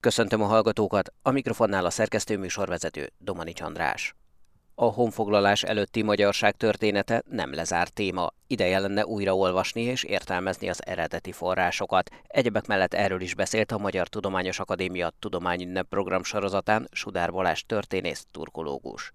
Köszöntöm a hallgatókat, a mikrofonnál a szerkesztő műsorvezető Domani Csandrás. A honfoglalás előtti magyarság története nem lezárt téma. Ideje lenne újraolvasni és értelmezni az eredeti forrásokat. Egyebek mellett erről is beszélt a Magyar Tudományos Akadémia Tudományünnep program sorozatán Sudár Balázs történész turkológus.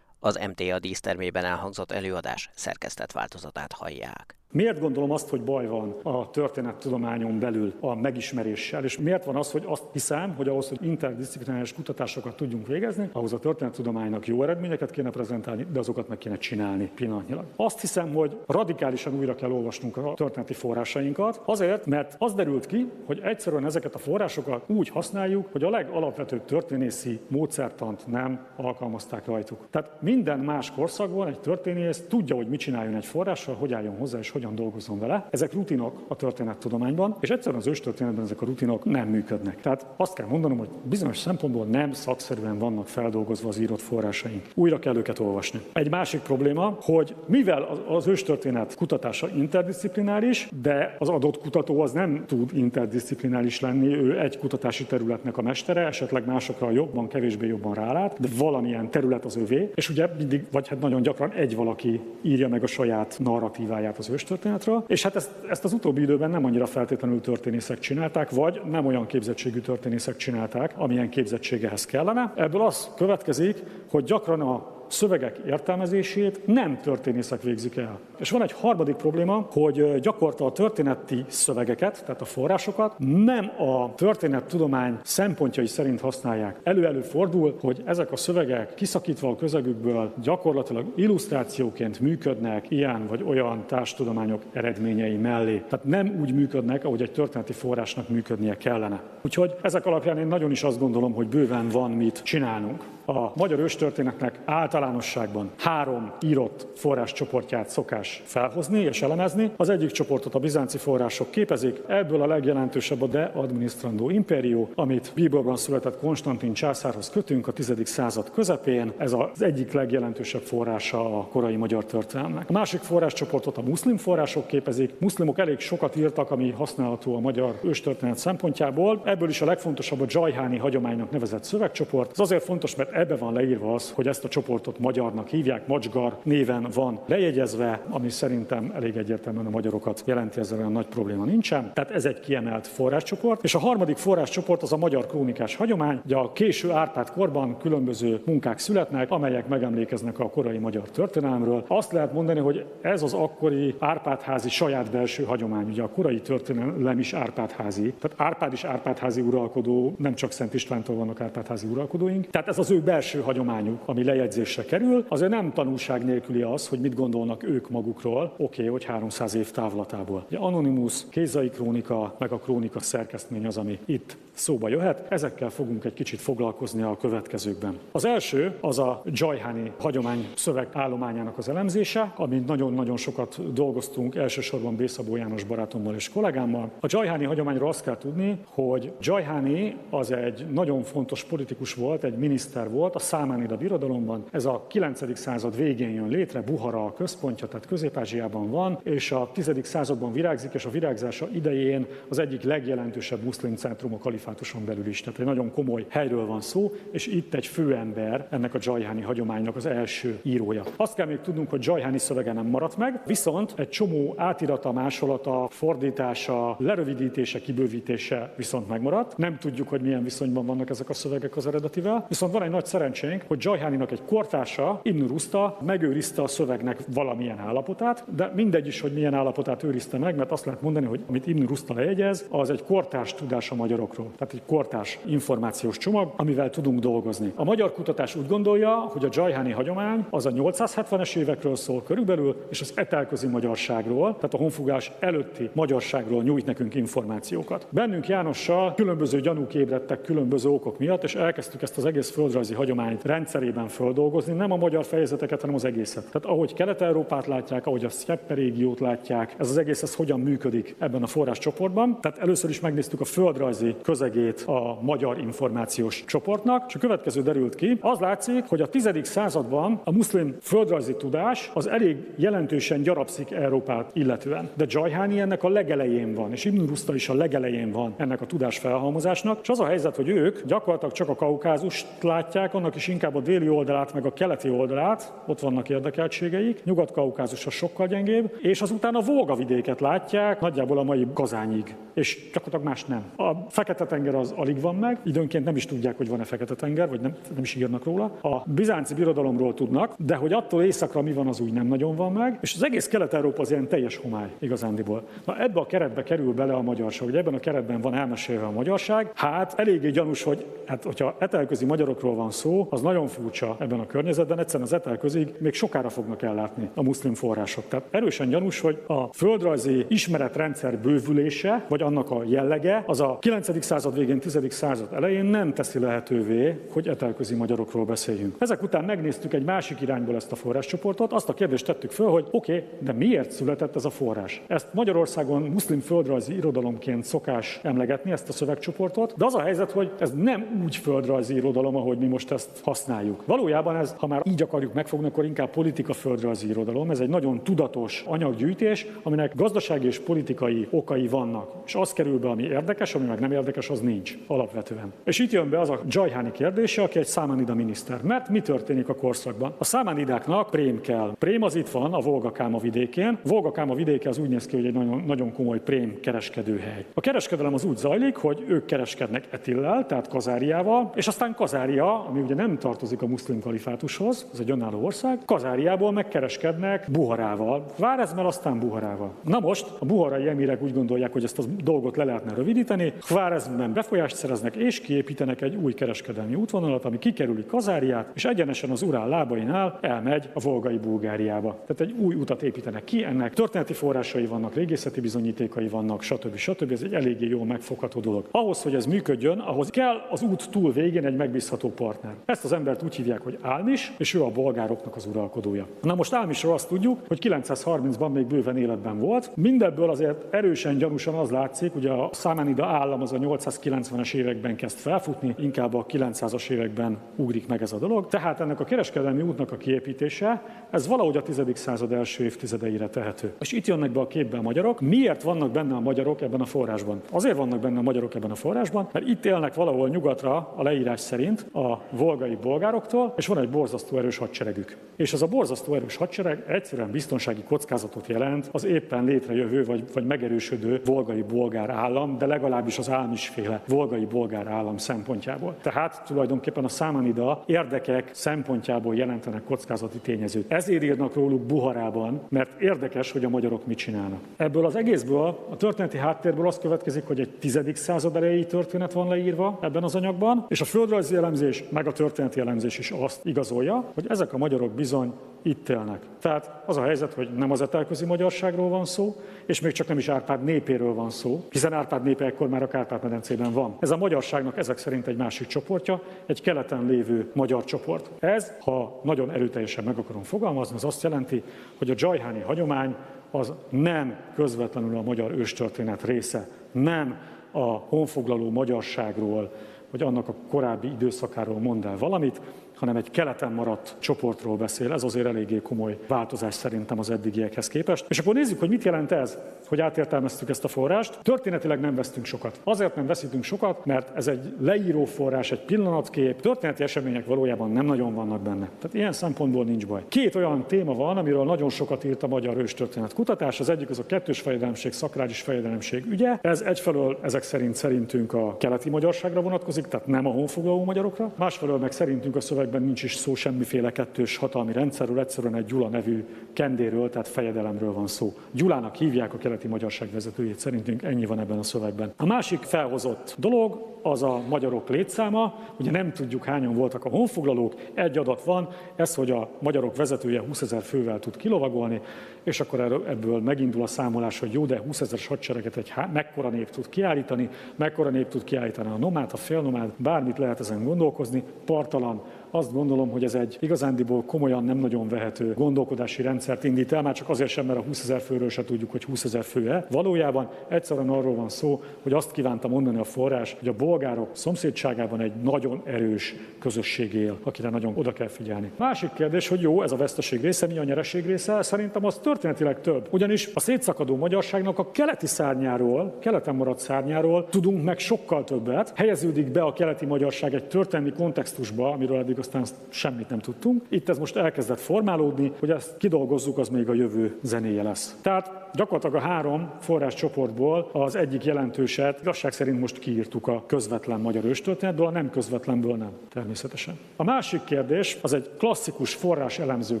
Az MTA dísztermében elhangzott előadás szerkesztett változatát hallják. Miért gondolom azt, hogy baj van a történettudományon belül a megismeréssel, és miért van az, hogy azt hiszem, hogy ahhoz, hogy interdisziplináris kutatásokat tudjunk végezni, ahhoz a történettudománynak jó eredményeket kéne prezentálni, de azokat meg kéne csinálni pillanatnyilag. Azt hiszem, hogy radikálisan újra kell olvasnunk a történeti forrásainkat, azért, mert az derült ki, hogy egyszerűen ezeket a forrásokat úgy használjuk, hogy a legalapvetőbb történészi módszertant nem alkalmazták rajtuk. Tehát minden más korszakban egy történész tudja, hogy mit csináljon egy forrással, hogy álljon hozzá és hogy hogyan dolgozom vele. Ezek rutinok a történettudományban, és egyszerűen az őstörténetben ezek a rutinok nem működnek. Tehát azt kell mondanom, hogy bizonyos szempontból nem szakszerűen vannak feldolgozva az írott forrásaink. Újra kell őket olvasni. Egy másik probléma, hogy mivel az őstörténet kutatása interdisziplináris, de az adott kutató az nem tud interdisziplináris lenni, ő egy kutatási területnek a mestere, esetleg másokra jobban, kevésbé jobban rálát, de valamilyen terület az övé, és ugye mindig, vagy hát nagyon gyakran egy valaki írja meg a saját narratíváját az őstörténet, történetről, és hát ezt, ezt az utóbbi időben nem annyira feltétlenül történészek csinálták, vagy nem olyan képzettségű történészek csinálták, amilyen képzettségehez kellene. Ebből az következik, hogy gyakran a szövegek értelmezését nem történészek végzik el. És van egy harmadik probléma, hogy gyakorta a történeti szövegeket, tehát a forrásokat nem a történettudomány szempontjai szerint használják. Elő-elő fordul, hogy ezek a szövegek kiszakítva a közegükből gyakorlatilag illusztrációként működnek ilyen vagy olyan társtudományok eredményei mellé. Tehát nem úgy működnek, ahogy egy történeti forrásnak működnie kellene. Úgyhogy ezek alapján én nagyon is azt gondolom, hogy bőven van mit csinálnunk. A magyar őstörténetnek általánosságban három írott forráscsoportját szokás felhozni és elemezni. Az egyik csoportot a bizánci források képezik, ebből a legjelentősebb a De Administrando Imperio, amit Bíborban született Konstantin császárhoz kötünk a 10. század közepén. Ez az egyik legjelentősebb forrása a korai magyar történelmnek. A másik forráscsoportot a muszlim források képezik. Muszlimok elég sokat írtak, ami használható a magyar őstörténet szempontjából. Ebből is a legfontosabb a Jajháni hagyománynak nevezett szövegcsoport. Ez azért fontos, mert ebbe van leírva az, hogy ezt a csoportot magyarnak hívják, Macsgar néven van lejegyezve, ami szerintem elég egyértelműen a magyarokat jelenti, ezzel olyan nagy probléma nincsen. Tehát ez egy kiemelt forráscsoport. És a harmadik forráscsoport az a magyar krónikás hagyomány. Ugye a késő Árpád korban különböző munkák születnek, amelyek megemlékeznek a korai magyar történelemről. Azt lehet mondani, hogy ez az akkori Árpádházi saját belső hagyomány. Ugye a korai történelem is Árpádházi. Tehát Árpád is Árpádházi uralkodó, nem csak Szent Istvántól vannak Árpádházi uralkodóink. Tehát ez az ő belső hagyományuk, ami lejegyzésre kerül, azért nem tanulság nélküli az, hogy mit gondolnak ők magukról, oké, okay, hogy 300 év távlatából. Ugye Anonymous, Kézai krónika, meg a krónika szerkesztmény az, ami itt szóba jöhet. Ezekkel fogunk egy kicsit foglalkozni a következőkben. Az első az a Jajhani hagyomány szövegállományának az elemzése, amit nagyon-nagyon sokat dolgoztunk, elsősorban Bészabó János barátommal és kollégámmal. A Jajhani hagyományról azt kell tudni, hogy Jajhani az egy nagyon fontos politikus volt, egy miniszter volt a Számánida birodalomban. Ez a 9. század végén jön létre, Buhara a központja, tehát Közép-Ázsiában van, és a 10. században virágzik, és a virágzása idején az egyik legjelentősebb muszlim centrum a kalifátuson belül is. Tehát egy nagyon komoly helyről van szó, és itt egy főember ennek a Jajháni hagyománynak az első írója. Azt kell még tudnunk, hogy Jajháni szövege nem maradt meg, viszont egy csomó átirata, másolata, fordítása, lerövidítése, kibővítése viszont megmaradt. Nem tudjuk, hogy milyen viszonyban vannak ezek a szövegek az eredetivel, viszont van egy nagy szerencsénk, hogy Jajháninak egy kortársa, Ibn Rusta megőrizte a szövegnek valamilyen állapotát, de mindegy is, hogy milyen állapotát őrizte meg, mert azt lehet mondani, hogy amit Ibn Rusta lejegyez, az egy kortárs tudás a magyarokról. Tehát egy kortárs információs csomag, amivel tudunk dolgozni. A magyar kutatás úgy gondolja, hogy a Jajháni hagyomány az a 870-es évekről szól körülbelül, és az etelközi magyarságról, tehát a honfogás előtti magyarságról nyújt nekünk információkat. Bennünk Jánossal különböző gyanúk ébredtek különböző okok miatt, és elkezdtük ezt az egész földrajzi földrajzi hagyományt rendszerében földolgozni, nem a magyar fejezeteket, hanem az egészet. Tehát ahogy Kelet-Európát látják, ahogy a Sztyeppe régiót látják, ez az egész ez hogyan működik ebben a forráscsoportban. Tehát először is megnéztük a földrajzi közegét a magyar információs csoportnak, és a következő derült ki. Az látszik, hogy a 10. században a muszlim földrajzi tudás az elég jelentősen gyarapszik Európát illetően. De Jajhani ennek a legelején van, és Ibn Rusta is a legelején van ennek a tudás felhalmozásnak. És az a helyzet, hogy ők gyakorlatilag csak a kaukázust látják, annak is inkább a déli oldalát, meg a keleti oldalát, ott vannak érdekeltségeik. Nyugat-kaukázus a sokkal gyengébb, és azután a Volga vidéket látják, nagyjából a mai Kazányig, és gyakorlatilag más nem. A Fekete-tenger az alig van meg, időnként nem is tudják, hogy van-e Fekete-tenger, vagy nem, nem is írnak róla. A bizánci birodalomról tudnak, de hogy attól északra mi van, az úgy nem nagyon van meg, és az egész Kelet-Európa az ilyen teljes homály igazándiból. Na ebbe a keretbe kerül bele a magyarság, hogy ebben a keretben van elmesélve a magyarság, hát eléggé gyanús, hogy hát, hogyha etelközi magyarokról van szó, az nagyon furcsa ebben a környezetben, egyszerűen az etelközig még sokára fognak ellátni a muszlim források. Tehát erősen gyanús, hogy a földrajzi ismeretrendszer bővülése, vagy annak a jellege, az a 9. század végén, 10. század elején nem teszi lehetővé, hogy etelközi magyarokról beszéljünk. Ezek után megnéztük egy másik irányból ezt a forráscsoportot, azt a kérdést tettük föl, hogy oké, okay, de miért született ez a forrás? Ezt Magyarországon muszlim földrajzi irodalomként szokás emlegetni, ezt a szövegcsoportot, de az a helyzet, hogy ez nem úgy földrajzi irodalom, ahogy mi most ezt használjuk. Valójában ez, ha már így akarjuk megfogni, akkor inkább politika földrajzi irodalom. Ez egy nagyon tudatos anyaggyűjtés, aminek gazdasági és politikai okai vannak. És az kerül be, ami érdekes, ami meg nem érdekes, az nincs alapvetően. És itt jön be az a Jajhani kérdése, aki egy számanida miniszter. Mert mi történik a korszakban? A számanidáknak prém kell. Prém az itt van a Volga-Káma vidékén. Volga-Káma vidéke az úgy néz ki, hogy egy nagyon, nagyon komoly prém kereskedőhely. A kereskedelem az úgy zajlik, hogy ők kereskednek etillel, tehát kazáriával, és aztán kazária, ami ugye nem tartozik a muszlim kalifátushoz, ez egy önálló ország, kazáriából megkereskednek buharával. Várezmel, aztán buharával. Na most a buharai emirek úgy gondolják, hogy ezt a dolgot le lehetne rövidíteni, Khwarezmben befolyást szereznek és kiépítenek egy új kereskedelmi útvonalat, ami kikerüli Kazáriát, és egyenesen az Urál lábainál elmegy a volgai Bulgáriába. Tehát egy új utat építenek ki, ennek történeti forrásai vannak, régészeti bizonyítékai vannak, stb. stb. Ez egy eléggé jól megfogható dolog. Ahhoz, hogy ez működjön, ahhoz kell az út túl végén egy megbízható partner. Ezt az embert úgy hívják, hogy Álmis, és ő a bolgároknak az uralkodója. Na most Álmisról azt tudjuk, hogy 930-ban még bőven életben volt. Mindebből azért erősen gyanúsan az látszik, ugye a Számanida állam az a 890-es években kezd felfutni, inkább a 900-as években ugrik meg ez a dolog. Tehát ennek a kereskedelmi útnak a kiépítése, ez valahogy a 10. század első évtizedeire tehető. És itt jönnek be a képbe a magyarok. Miért vannak benne a magyarok ebben a forrásban? Azért vannak benne a magyarok ebben a forrásban, mert itt élnek valahol nyugatra a leírás szerint a volgai bolgároktól, és van egy borzasztó erős hadseregük. És ez a borzasztó erős hadsereg egyszerűen biztonsági kockázatot jelent az éppen létrejövő vagy, vagy megerősödő volgai bolgár állam, de legalábbis az álmisféle volgai bolgár állam szempontjából. Tehát tulajdonképpen a számanida érdekek szempontjából jelentenek kockázati tényezőt. Ezért írnak róluk Buharában, mert érdekes, hogy a magyarok mit csinálnak. Ebből az egészből, a történeti háttérből az következik, hogy egy tizedik század elejé történet van leírva ebben az anyagban, és a földrajzi elemzés, meg a történeti elemzés is azt igazolja, hogy ezek a magyarok bizony itt élnek. Tehát az a helyzet, hogy nem az etelközi magyarságról van szó, és még csak nem is Árpád népéről van szó, hiszen Árpád népe ekkor már a Kárpát-medencében van. Ez a magyarságnak ezek szerint egy másik csoportja, egy keleten lévő magyar csoport. Ez, ha nagyon erőteljesen meg akarom fogalmazni, az azt jelenti, hogy a Jajháni hagyomány az nem közvetlenül a magyar őstörténet része, nem a honfoglaló magyarságról, vagy annak a korábbi időszakáról mond el valamit, hanem egy keleten maradt csoportról beszél. Ez azért eléggé komoly változás szerintem az eddigiekhez képest. És akkor nézzük, hogy mit jelent ez, hogy átértelmeztük ezt a forrást. Történetileg nem vesztünk sokat. Azért nem veszítünk sokat, mert ez egy leíró forrás, egy pillanatkép. Történeti események valójában nem nagyon vannak benne. Tehát ilyen szempontból nincs baj. Két olyan téma van, amiről nagyon sokat írt a magyar őstörténet kutatás. Az egyik az a kettős fejedelemség, szakrális fejedelemség ügye. Ez egyfelől ezek szerint szerintünk a keleti magyarságra vonatkozik, tehát nem a honfoglaló magyarokra. Másfelől meg szerintünk a szöveg szövegben nincs is szó semmiféle kettős hatalmi rendszerről, egyszerűen egy Gyula nevű kendéről, tehát fejedelemről van szó. Gyulának hívják a keleti magyarság vezetőjét, szerintünk ennyi van ebben a szövegben. A másik felhozott dolog az a magyarok létszáma, ugye nem tudjuk hányan voltak a honfoglalók, egy adat van, ez, hogy a magyarok vezetője 20 ezer fővel tud kilovagolni, és akkor ebből megindul a számolás, hogy jó, de 20 ezeres hadsereget egy mekkora nép tud kiállítani, mekkora nép tud kiállítani a nomát, a félnomát, bármit lehet ezen gondolkozni, partalan, azt gondolom, hogy ez egy igazándiból komolyan nem nagyon vehető gondolkodási rendszert indít el, már csak azért sem, mert a 20 ezer főről se tudjuk, hogy 20 ezer fő-e. Valójában egyszerűen arról van szó, hogy azt kívánta mondani a forrás, hogy a bolgárok szomszédságában egy nagyon erős közösség él, akire nagyon oda kell figyelni. Másik kérdés, hogy jó, ez a veszteség része, mi a nyereség része? Szerintem az történetileg több. Ugyanis a szétszakadó magyarságnak a keleti szárnyáról, keleten maradt szárnyáról tudunk meg sokkal többet. Helyeződik be a keleti magyarság egy történelmi kontextusba, amiről eddig aztán semmit nem tudtunk. Itt ez most elkezdett formálódni, hogy ezt kidolgozzuk, az még a jövő zenéje lesz. Tehát gyakorlatilag a három forráscsoportból az egyik jelentőset, igazság szerint most kiírtuk a közvetlen magyar őstörténetből, a nem közvetlenből nem, természetesen. A másik kérdés, az egy klasszikus forrás elemző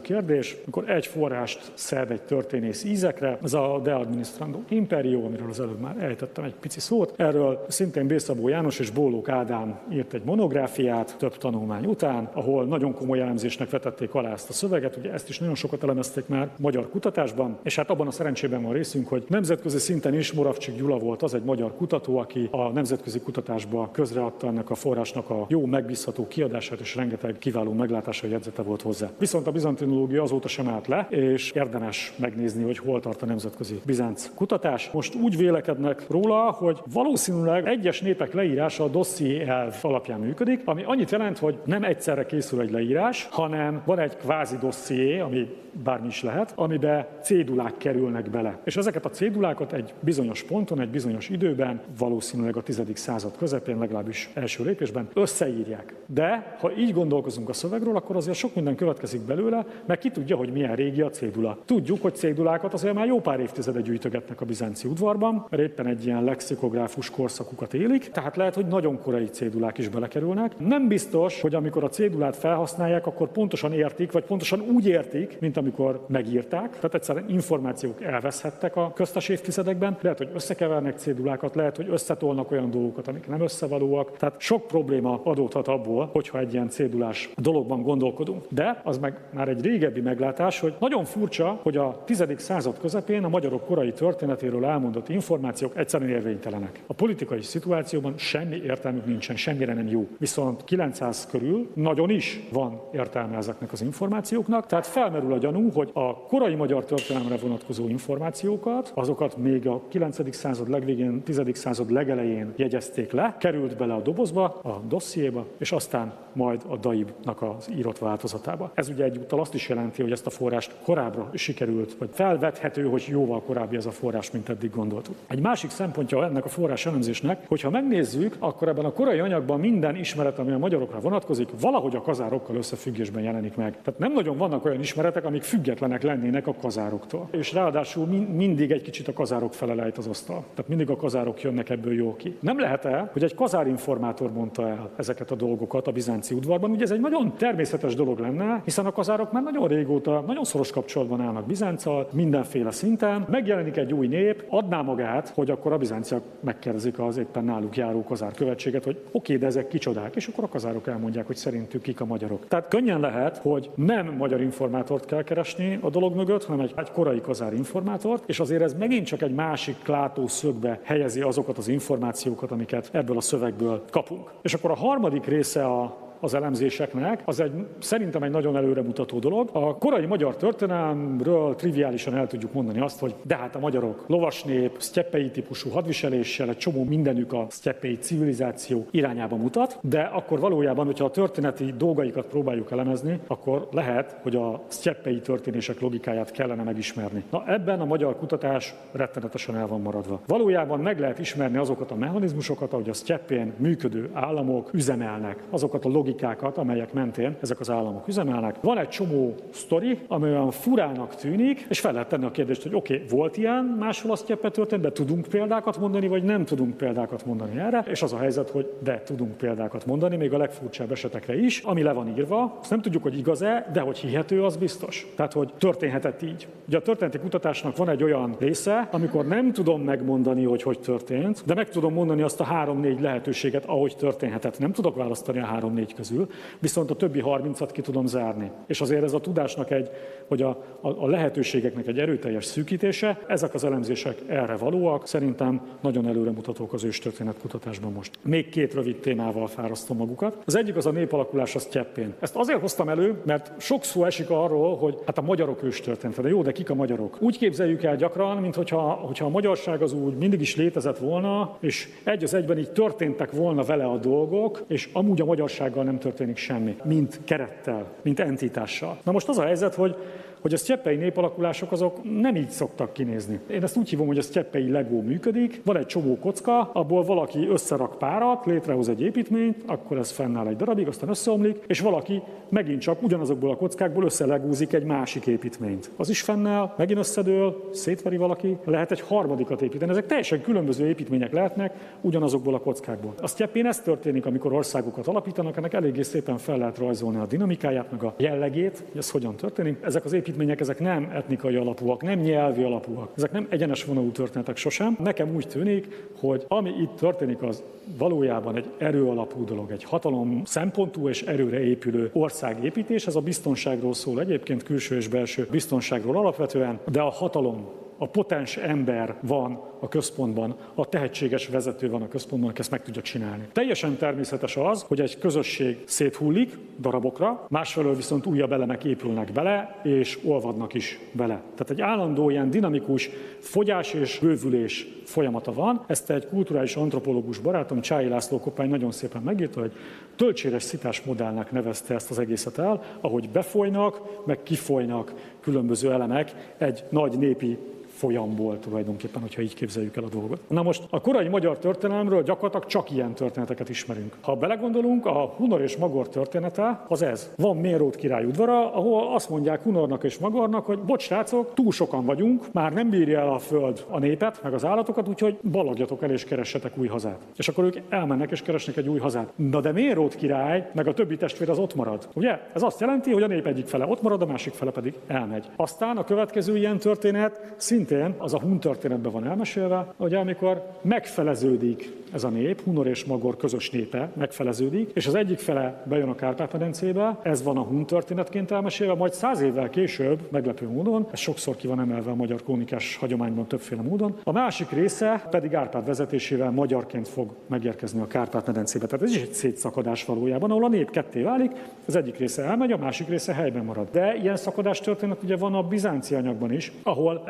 kérdés, amikor egy forrást szed egy történész ízekre, ez a De Administrando Imperio, amiről az előbb már ejtettem egy pici szót. Erről szintén Bészabó János és Bólók Ádám írt egy monográfiát több tanulmány után, ahol nagyon komoly elemzésnek vetették alá ezt a szöveget, ugye ezt is nagyon sokat elemezték már magyar kutatásban, és hát abban a szerencsében van részünk, hogy nemzetközi szinten is Moravcsik Gyula volt az egy magyar kutató, aki a nemzetközi kutatásba közreadta ennek a forrásnak a jó, megbízható kiadását, és rengeteg kiváló meglátása, jegyzete volt hozzá. Viszont a bizantinológia azóta sem állt le, és érdemes megnézni, hogy hol tart a nemzetközi bizánc kutatás. Most úgy vélekednek róla, hogy valószínűleg egyes népek leírása a dosszié elv alapján működik, ami annyit jelent, hogy nem egyszerre készül egy leírás, hanem van egy kvázi dosszié, ami bármi is lehet, amibe cédulák kerülnek bele. És ezeket a cédulákat egy bizonyos ponton, egy bizonyos időben, valószínűleg a 10. század közepén, legalábbis első lépésben összeírják. De ha így gondolkozunk a szövegről, akkor azért sok minden következik belőle, mert ki tudja, hogy milyen régi a cédula. Tudjuk, hogy cédulákat azért már jó pár évtizede gyűjtögetnek a bizánci udvarban, mert éppen egy ilyen lexikográfus korszakukat élik, tehát lehet, hogy nagyon korai cédulák is belekerülnek. Nem biztos, hogy amikor a cédulát felhasználják, akkor pontosan értik, vagy pontosan úgy értik, mint amikor megírták. Tehát egyszerűen információk elveszhettek a köztes évtizedekben. Lehet, hogy összekevernek cédulákat, lehet, hogy összetolnak olyan dolgokat, amik nem összevalóak. Tehát sok probléma adódhat abból, hogyha egy ilyen cédulás dologban gondolkodunk. De az meg már egy régebbi meglátás, hogy nagyon furcsa, hogy a 10. század közepén a magyarok korai történetéről elmondott információk egyszerűen érvénytelenek. A politikai szituációban semmi értelmük nincsen, semmire nem jó. Viszont 900 körül nagyon is van értelme ezeknek az információknak, tehát felmerül a gyanú, hogy a korai magyar történelemre vonatkozó információkat, azokat még a 9. század legvégén, 10. század legelején jegyezték le, került bele a dobozba, a dossziéba, és aztán majd a DAIB-nak az írott változatába. Ez ugye egyúttal azt is jelenti, hogy ezt a forrást korábbra sikerült, vagy felvethető, hogy jóval korábbi ez a forrás, mint eddig gondoltuk. Egy másik szempontja ennek a forrás elemzésnek, hogyha megnézzük, akkor ebben a korai anyagban minden ismeret, ami a magyarokra vonatkozik, valahogy a kazárokkal összefüggésben jelenik meg. Tehát nem nagyon vannak olyan ismeretek, amik függetlenek lennének a kazároktól. És ráadásul mindig egy kicsit a kazárok fele lejt az asztal. Tehát mindig a kazárok jönnek ebből jó ki. Nem lehet el, hogy egy kazárinformátor mondta el ezeket a dolgokat a bizánci udvarban. Ugye ez egy nagyon természetes dolog lenne, hiszen a kazárok már nagyon régóta, nagyon szoros kapcsolatban állnak Bizánccal, mindenféle szinten. Megjelenik egy új nép, adná magát, hogy akkor a bizánciak megkérdezik az éppen náluk járó kazár követséget, hogy oké, okay, de ezek kicsodák, és akkor a kazárok elmondják, hogy szerintük kik a magyarok. Tehát könnyen lehet, hogy nem magyar informátort kell keresni a dolog mögött, hanem egy, egy korai kazár informátort, és azért ez megint csak egy másik látószögbe helyezi azokat az információkat, amiket ebből a szövegből kapunk. És akkor a harmadik része a az elemzéseknek, az egy szerintem egy nagyon előremutató dolog. A korai magyar történelemről triviálisan el tudjuk mondani azt, hogy de hát a magyarok lovasnép, sztyeppei típusú hadviseléssel, egy csomó mindenük a sztyeppei civilizáció irányába mutat, de akkor valójában, hogyha a történeti dolgaikat próbáljuk elemezni, akkor lehet, hogy a sztyeppei történések logikáját kellene megismerni. Na ebben a magyar kutatás rettenetesen el van maradva. Valójában meg lehet ismerni azokat a mechanizmusokat, ahogy a sztyeppén működő államok üzemelnek, azokat a logikákat, logikákat, amelyek mentén ezek az államok üzemelnek. Van egy csomó sztori, ami olyan furának tűnik, és fel lehet tenni a kérdést, hogy oké, okay, volt ilyen máshol azt cseppe történt, de tudunk példákat mondani, vagy nem tudunk példákat mondani erre, és az a helyzet, hogy de tudunk példákat mondani, még a legfurcsább esetekre is, ami le van írva, azt nem tudjuk, hogy igaz-e, de hogy hihető, az biztos. Tehát, hogy történhetett így. Ugye a történeti kutatásnak van egy olyan része, amikor nem tudom megmondani, hogy hogy történt, de meg tudom mondani azt a három-négy lehetőséget, ahogy történhetett. Nem tudok választani a három-négy közül, viszont a többi 30-at ki tudom zárni. És azért ez a tudásnak egy, hogy a, a, a lehetőségeknek egy erőteljes szűkítése, ezek az elemzések erre valóak, szerintem nagyon előremutatók az őstörténet kutatásban most. Még két rövid témával fárasztom magukat. Az egyik az a népalakulás a Sztyeppén. Ezt azért hoztam elő, mert sok szó esik arról, hogy hát a magyarok őstörténete, de jó, de kik a magyarok? Úgy képzeljük el gyakran, mint hogyha, hogyha a magyarság az úgy mindig is létezett volna, és egy az egyben így történtek volna vele a dolgok, és amúgy a magyarsággal nem történik semmi, mint kerettel, mint entitással. Na most az a helyzet, hogy hogy a sztyeppei népalakulások azok nem így szoktak kinézni. Én ezt úgy hívom, hogy a sztyeppei legó működik, van egy csomó kocka, abból valaki összerak párat, létrehoz egy építményt, akkor ez fennáll egy darabig, aztán összeomlik, és valaki megint csak ugyanazokból a kockákból összelegúzik egy másik építményt. Az is fennáll, megint összedől, szétveri valaki, lehet egy harmadikat építeni. Ezek teljesen különböző építmények lehetnek ugyanazokból a kockákból. A sztyeppén ez történik, amikor országokat alapítanak, ennek eléggé szépen fel lehet rajzolni a dinamikáját, meg a jellegét, hogy ez hogyan történik. Ezek az építmények építmények ezek nem etnikai alapúak, nem nyelvi alapúak, ezek nem egyenes vonalú történetek sosem. Nekem úgy tűnik, hogy ami itt történik, az valójában egy erő alapú dolog, egy hatalom szempontú és erőre épülő országépítés. Ez a biztonságról szól egyébként, külső és belső biztonságról alapvetően, de a hatalom a potens ember van a központban, a tehetséges vezető van a központban, aki ezt meg tudja csinálni. Teljesen természetes az, hogy egy közösség széthullik darabokra, másfelől viszont újabb elemek épülnek bele, és olvadnak is bele. Tehát egy állandó ilyen dinamikus fogyás és bővülés folyamata van. Ezt egy kulturális antropológus barátom, Csái László Kopány nagyon szépen megírta, hogy töltséres szitás modellnek nevezte ezt az egészet el, ahogy befolynak, meg kifolynak különböző elemek egy nagy népi folyamból tulajdonképpen, hogyha így képzeljük el a dolgot. Na most a korai magyar történelemről gyakorlatilag csak ilyen történeteket ismerünk. Ha belegondolunk, a Hunor és Magor története az ez. Van Mérót király udvara, ahol azt mondják Hunornak és Magornak, hogy bocs, srácok, túl sokan vagyunk, már nem bírja el a föld a népet, meg az állatokat, úgyhogy ballagjatok el és keressetek új hazát. És akkor ők elmennek és keresnek egy új hazát. Na de Mérót király, meg a többi testvér az ott marad. Ugye? Ez azt jelenti, hogy a nép egyik fele ott marad, a másik fele pedig elmegy. Aztán a következő ilyen történet szintén szintén az a hun történetben van elmesélve, hogy amikor megfeleződik ez a nép, Hunor és Magor közös népe megfeleződik, és az egyik fele bejön a Kárpát-medencébe, ez van a hun történetként elmesélve, majd száz évvel később, meglepő módon, ez sokszor ki van emelve a magyar krónikás hagyományban többféle módon, a másik része pedig Árpád vezetésével magyarként fog megérkezni a Kárpát-medencébe. Tehát ez is egy szétszakadás valójában, ahol a nép ketté válik, az egyik része elmegy, a másik része helyben marad. De ilyen szakadás történet ugye van a bizánci anyagban is, ahol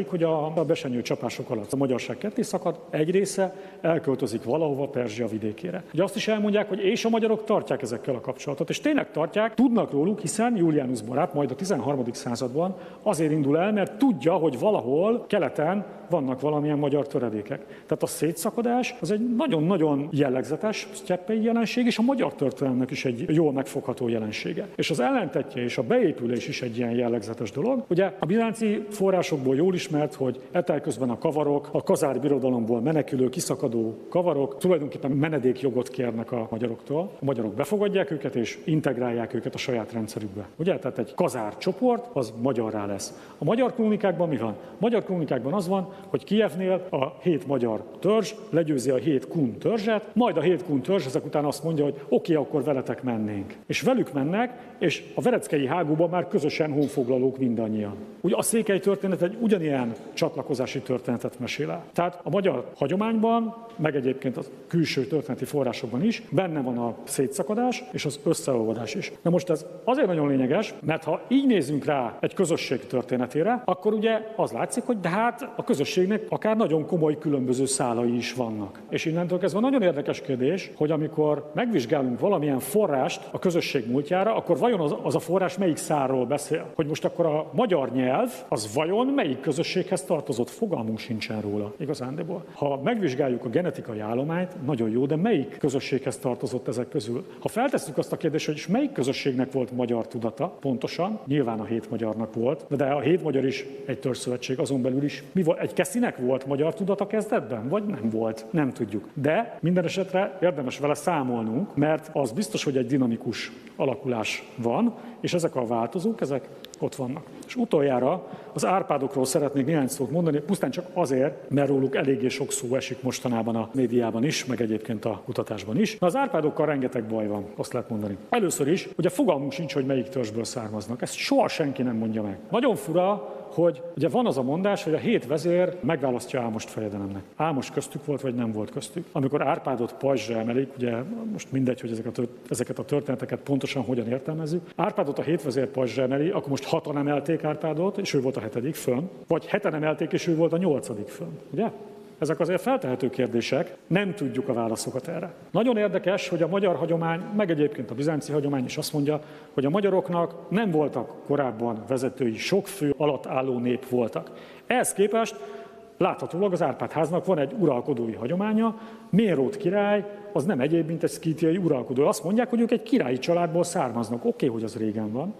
elmesélik, hogy a, a besenyő csapások alatt a magyarság ketté szakad, egy része elköltözik valahova Perzsia vidékére. Ugye azt is elmondják, hogy és a magyarok tartják ezekkel a kapcsolatot, és tényleg tartják, tudnak róluk, hiszen Julianus barát majd a 13. században azért indul el, mert tudja, hogy valahol keleten vannak valamilyen magyar töredékek. Tehát a szétszakadás az egy nagyon-nagyon jellegzetes sztyeppei jelenség, és a magyar történelemnek is egy jól megfogható jelensége. És az ellentetje és a beépülés is egy ilyen jellegzetes dolog. Ugye a bizánci forrásokból jól ismert, hogy etelközben a kavarok, a kazár birodalomból menekülő, kiszakadó kavarok tulajdonképpen menedékjogot kérnek a magyaroktól. A magyarok befogadják őket és integrálják őket a saját rendszerükbe. Ugye? Tehát egy kazár csoport az magyarrá lesz. A magyar krónikákban mi van? A magyar krónikákban az van, hogy Kievnél a hét magyar törzs legyőzi a hét kun törzset, majd a hét kun törzs ezek után azt mondja, hogy oké, akkor veletek mennénk. És velük mennek, és a vereckei hágóban már közösen honfoglalók mindannyian. Ugye a székely történet egy ugyanilyen csatlakozási történetet mesél el. Tehát a magyar hagyományban, meg egyébként a külső történeti forrásokban is benne van a szétszakadás és az összeolvadás is. Na most ez azért nagyon lényeges, mert ha így nézünk rá egy közösség történetére, akkor ugye az látszik, hogy de hát a közösségnek akár nagyon komoly különböző szálai is vannak. És innentől kezdve nagyon érdekes kérdés, hogy amikor megvizsgálunk valamilyen forrást a közösség múltjára, akkor vajon az, az a forrás melyik szárról beszél? Hogy most akkor a magyar nyelv, az vajon melyik közösség közösséghez tartozott, fogalmunk sincsen róla igazándiból. Ha megvizsgáljuk a genetikai állományt, nagyon jó, de melyik közösséghez tartozott ezek közül? Ha feltesszük azt a kérdést, hogy melyik közösségnek volt magyar tudata, pontosan, nyilván a hét magyarnak volt, de a hét magyar is egy törzszövetség, azon belül is. Mi volt? Egy keszinek volt magyar tudata kezdetben, vagy nem volt? Nem tudjuk. De minden esetre érdemes vele számolnunk, mert az biztos, hogy egy dinamikus alakulás van, és ezek a változók, ezek ott vannak. És utoljára az árpádokról szeretnék néhány szót mondani, pusztán csak azért, mert róluk eléggé sok szó esik mostanában a médiában is, meg egyébként a kutatásban is. Na az árpádokkal rengeteg baj van, azt lehet mondani. Először is, hogy a fogalmunk sincs, hogy melyik törzsből származnak. Ezt soha senki nem mondja meg. Nagyon fura, hogy ugye van az a mondás, hogy a hét vezér megválasztja Ámost fejedelemnek. Ámos köztük volt, vagy nem volt köztük. Amikor Árpádot pajzsra emelik, ugye most mindegy, hogy ezeket a, történeteket pontosan hogyan értelmezzük. Árpádot a hét vezér pajzsra emeli, akkor most hatan emelték Árpádot, és ő volt a hetedik fönn, vagy heten emelték, és ő volt a nyolcadik fönn. Ugye? Ezek azért feltehető kérdések, nem tudjuk a válaszokat erre. Nagyon érdekes, hogy a magyar hagyomány, meg egyébként a bizánci hagyomány is azt mondja, hogy a magyaroknak nem voltak korábban vezetői, sok fő alatt álló nép voltak. Ehhez képest láthatólag az Árpád-háznak van egy uralkodói hagyománya, Mérót király az nem egyéb, mint egy szkítiai uralkodó. Azt mondják, hogy ők egy királyi családból származnak. Oké, okay, hogy az régen van,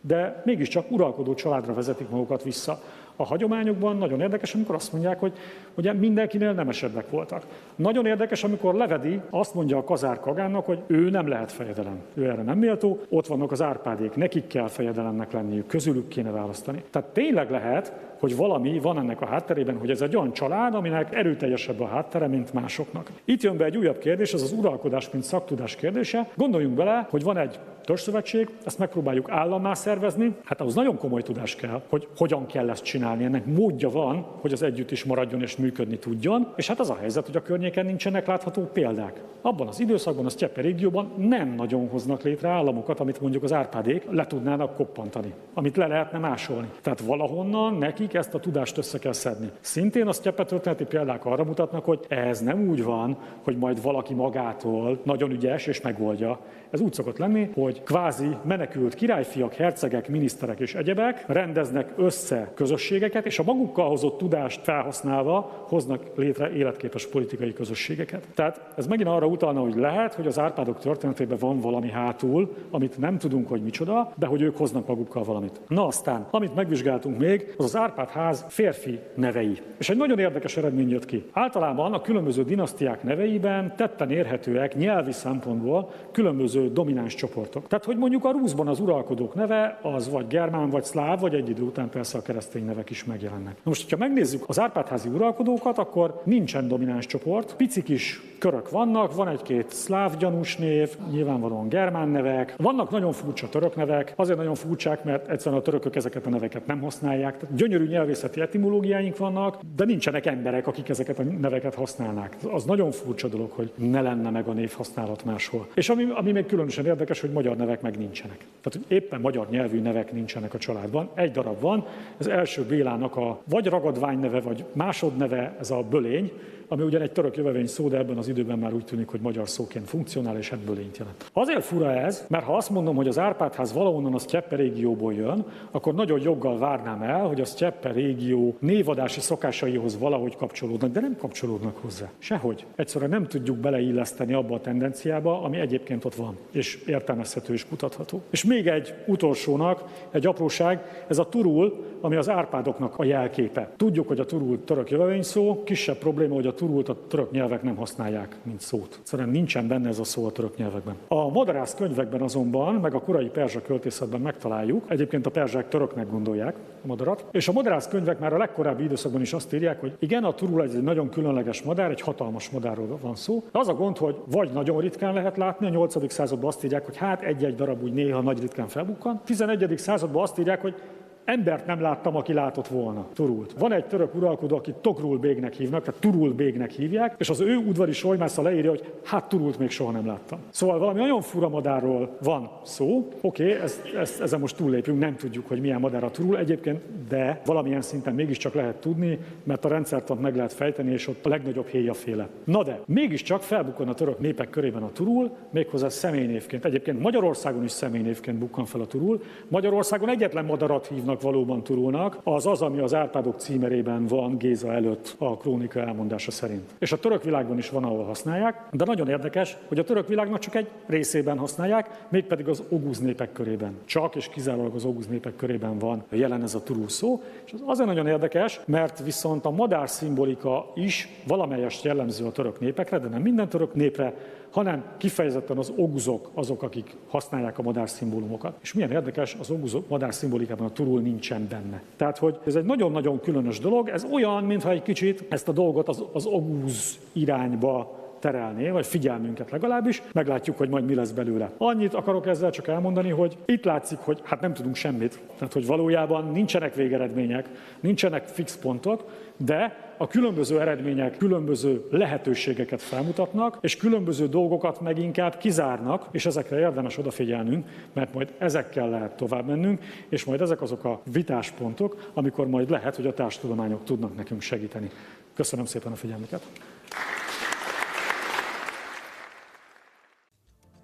de mégiscsak uralkodó családra vezetik magukat vissza a hagyományokban nagyon érdekes, amikor azt mondják, hogy ugye mindenkinél nemesebbek voltak. Nagyon érdekes, amikor levedi, azt mondja a kazár Kagánnak, hogy ő nem lehet fejedelem. Ő erre nem méltó, ott vannak az árpádék, nekik kell fejedelemnek lenniük, közülük kéne választani. Tehát tényleg lehet, hogy valami van ennek a hátterében, hogy ez egy olyan család, aminek erőteljesebb a háttere, mint másoknak. Itt jön be egy újabb kérdés, ez az uralkodás, mint szaktudás kérdése. Gondoljunk bele, hogy van egy törzszövetség, ezt megpróbáljuk állammá szervezni, hát ahhoz nagyon komoly tudás kell, hogy hogyan kell ezt csinálni. Ennek módja van, hogy az együtt is maradjon és működni tudjon, és hát az a helyzet, hogy a környéken nincsenek látható példák. Abban az időszakban, a Sztyepe régióban nem nagyon hoznak létre államokat, amit mondjuk az árpádék le tudnának koppantani, amit le lehetne másolni. Tehát valahonnan nekik ezt a tudást össze kell szedni. Szintén a Sztyepe történeti példák arra mutatnak, hogy ez nem úgy van, hogy majd valaki magától nagyon ügyes és megoldja. Ez úgy szokott lenni, hogy kvázi menekült királyfiak, hercegek, miniszterek és egyebek rendeznek össze közösségeket, és a magukkal hozott tudást felhasználva hoznak létre életképes politikai közösségeket. Tehát ez megint arra utalna, hogy lehet, hogy az Árpádok történetében van valami hátul, amit nem tudunk, hogy micsoda, de hogy ők hoznak magukkal valamit. Na aztán, amit megvizsgáltunk még, az az Árpád ház férfi nevei. És egy nagyon érdekes eredmény jött ki. Általában a különböző dinasztiák neveiben tetten érhetőek nyelvi szempontból különböző domináns csoportok. Tehát, hogy mondjuk a Rúzban az uralkodók neve az vagy germán, vagy szláv, vagy egy idő után persze a keresztény nevek is megjelennek. Na most, ha megnézzük az Árpádházi uralkodókat, akkor nincsen domináns csoport, picik is körök vannak, van egy-két szláv gyanús név, nyilvánvalóan germán nevek, vannak nagyon furcsa török nevek, azért nagyon furcsák, mert egyszerűen a törökök ezeket a neveket nem használják. Tehát gyönyörű nyelvészeti etimológiáink vannak, de nincsenek emberek, akik ezeket a neveket használnák. Az nagyon furcsa dolog, hogy ne lenne meg a névhasználat máshol. És ami, ami még különösen érdekes, hogy magyar nevek meg nincsenek. Tehát, hogy éppen magyar nyelvű nevek nincsenek a családban. Egy darab van, az első Bélának a vagy ragadvány neve, vagy másodneve, ez a bölény, ami ugyan egy török jövevény szó, de ebben az időben már úgy tűnik, hogy magyar szóként funkcionál, és hát bölényt jelent. Azért fura ez, mert ha azt mondom, hogy az Árpádház valahonnan a Sztyeppe régióból jön, akkor nagyon joggal várnám el, hogy a Sztyeppe régió névadási szokásaihoz valahogy kapcsolódnak, de nem kapcsolódnak hozzá. Sehogy. Egyszerűen nem tudjuk beleilleszteni abba a tendenciába, ami egyébként ott van, és értelmezhető és kutatható. És még egy utolsónak, egy apróság, ez a turul, ami az Árpádoknak a jelképe. Tudjuk, hogy a turul török jövevény szó, kisebb probléma, hogy a turult a török nyelvek nem használják, mint szót. Szóval nincsen benne ez a szó a török nyelvekben. A moderász könyvekben azonban, meg a korai perzsa költészetben megtaláljuk, egyébként a perzsák töröknek gondolják a madarat, és a moderász könyvek már a legkorábbi időszakban is azt írják, hogy igen, a turul egy nagyon különleges madár, egy hatalmas madárról van szó. De az a gond, hogy vagy nagyon ritkán lehet látni, a 8. században azt írják, hogy hát egy-egy darab úgy néha nagy ritkán felbukkan. 11. században azt írják, hogy Embert nem láttam, aki látott volna. Turult. Van egy török uralkodó, akit Togrul bégnek hívnak, tehát Turul bégnek hívják, és az ő udvari solymásza leírja, hogy hát Turult még soha nem láttam. Szóval valami nagyon fura madárról van szó. Oké, okay, ezt, ezt, ezen most túllépünk, nem tudjuk, hogy milyen madár a Turul egyébként, de valamilyen szinten mégiscsak lehet tudni, mert a rendszertant meg lehet fejteni, és ott a legnagyobb féle. Na de, mégiscsak felbukkan a török népek körében a Turul, méghozzá személynévként. Egyébként Magyarországon is személynévként bukkan fel a Turul. Magyarországon egyetlen madarat hívnak turulnak, valóban turulnak, az az, ami az Árpádok címerében van Géza előtt a krónika elmondása szerint. És a török világban is van, ahol használják, de nagyon érdekes, hogy a török világnak csak egy részében használják, mégpedig az oguz népek körében. Csak és kizárólag az oguz népek körében van jelen ez a turul szó. És az azért nagyon érdekes, mert viszont a madár szimbolika is valamelyest jellemző a török népekre, de nem minden török népre, hanem kifejezetten az oguzok azok, akik használják a madár szimbólumokat. És milyen érdekes, az oguzok madár szimbolikában a turul nincsen benne. Tehát, hogy ez egy nagyon-nagyon különös dolog, ez olyan, mintha egy kicsit ezt a dolgot az, az oguz irányba terelné, vagy figyelmünket legalábbis, meglátjuk, hogy majd mi lesz belőle. Annyit akarok ezzel csak elmondani, hogy itt látszik, hogy hát nem tudunk semmit, tehát hogy valójában nincsenek végeredmények, nincsenek fix pontok, de a különböző eredmények különböző lehetőségeket felmutatnak, és különböző dolgokat meg inkább kizárnak, és ezekre érdemes odafigyelnünk, mert majd ezekkel lehet tovább mennünk, és majd ezek azok a vitáspontok, amikor majd lehet, hogy a társadalmányok tudnak nekünk segíteni. Köszönöm szépen a figyelmüket!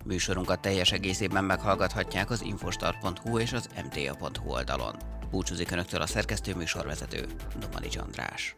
Műsorunkat teljes egészében meghallgathatják az infostar.hu és az mta.hu oldalon. Búcsúzik Önöktől a szerkesztő műsorvezető, Domani András.